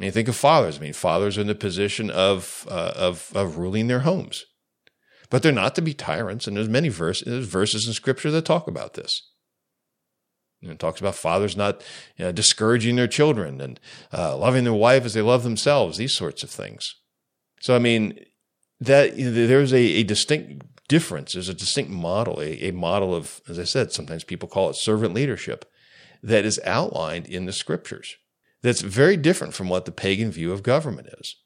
I mean, think of fathers. I mean, fathers are in the position of uh, of of ruling their homes but they're not to be tyrants. And there's many verses, there's verses in scripture that talk about this. Know, it talks about fathers not you know, discouraging their children and uh, loving their wife as they love themselves, these sorts of things. So, I mean, that you know, there's a, a, distinct difference. There's a distinct model, a, a model of, as I said, sometimes people call it servant leadership that is outlined in the scriptures. That's very different from what the pagan view of government is.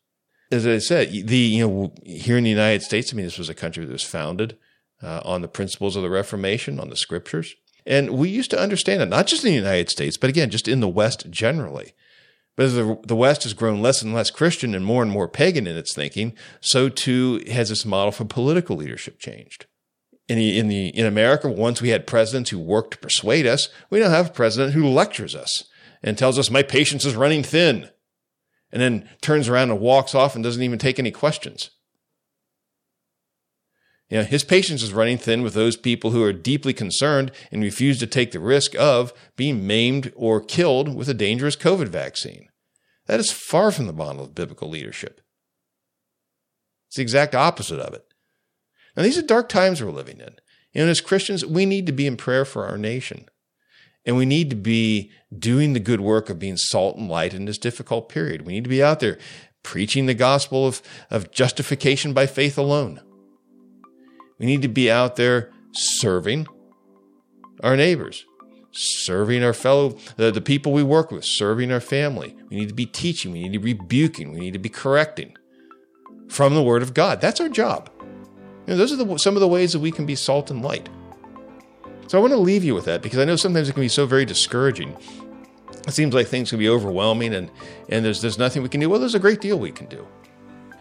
As I said, the you know here in the United States, I mean, this was a country that was founded uh, on the principles of the Reformation, on the Scriptures, and we used to understand it not just in the United States, but again, just in the West generally. But as the, the West has grown less and less Christian and more and more pagan in its thinking, so too has this model for political leadership changed. In the, in the in America, once we had presidents who worked to persuade us, we now have a president who lectures us and tells us my patience is running thin, and then turns around and walks off and doesn't even take any questions. You know, his patience is running thin with those people who are deeply concerned and refuse to take the risk of being maimed or killed with a dangerous COVID vaccine. That is far from the model of biblical leadership. It's the exact opposite of it. Now, these are dark times we're living in. Know, as Christians, we need to be in prayer for our nation. And we need to be doing the good work of being salt and light in this difficult period. We need to be out there preaching the gospel of, of justification by faith alone. We need to be out there serving our neighbors, serving our fellow, the, the people we work with, serving our family. We need to be teaching. We need to be rebuking. We need to be correcting from the Word of God. That's our job. You know, those are the, some of the ways that we can be salt and light. So I want to leave you with that because I know sometimes it can be so very discouraging. It seems like things can be overwhelming and, and there's, there's nothing we can do. Well, there's a great deal we can do.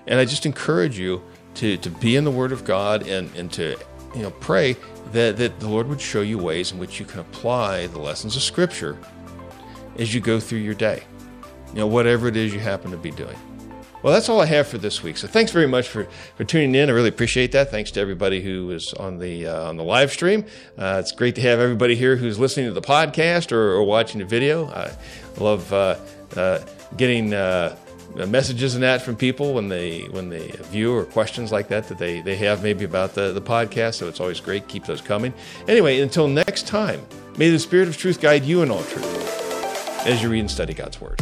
And I just encourage you to, to be in the Word of God and, and to you know pray that, that the Lord would show you ways in which you can apply the lessons of Scripture as you go through your day. You know, whatever it is you happen to be doing. Well, that's all I have for this week. So thanks very much for, for tuning in. I really appreciate that. Thanks to everybody who was on the uh, on the live stream. Uh, it's great to have everybody here who's listening to the podcast or, or watching the video. I love uh, uh getting uh, messages and that from people when they when they view or questions like that that they they have maybe about the the podcast. So it's always great. Keep those coming. Anyway, until next time, may the Spirit of Truth guide you in all truth as you read and study God's Word.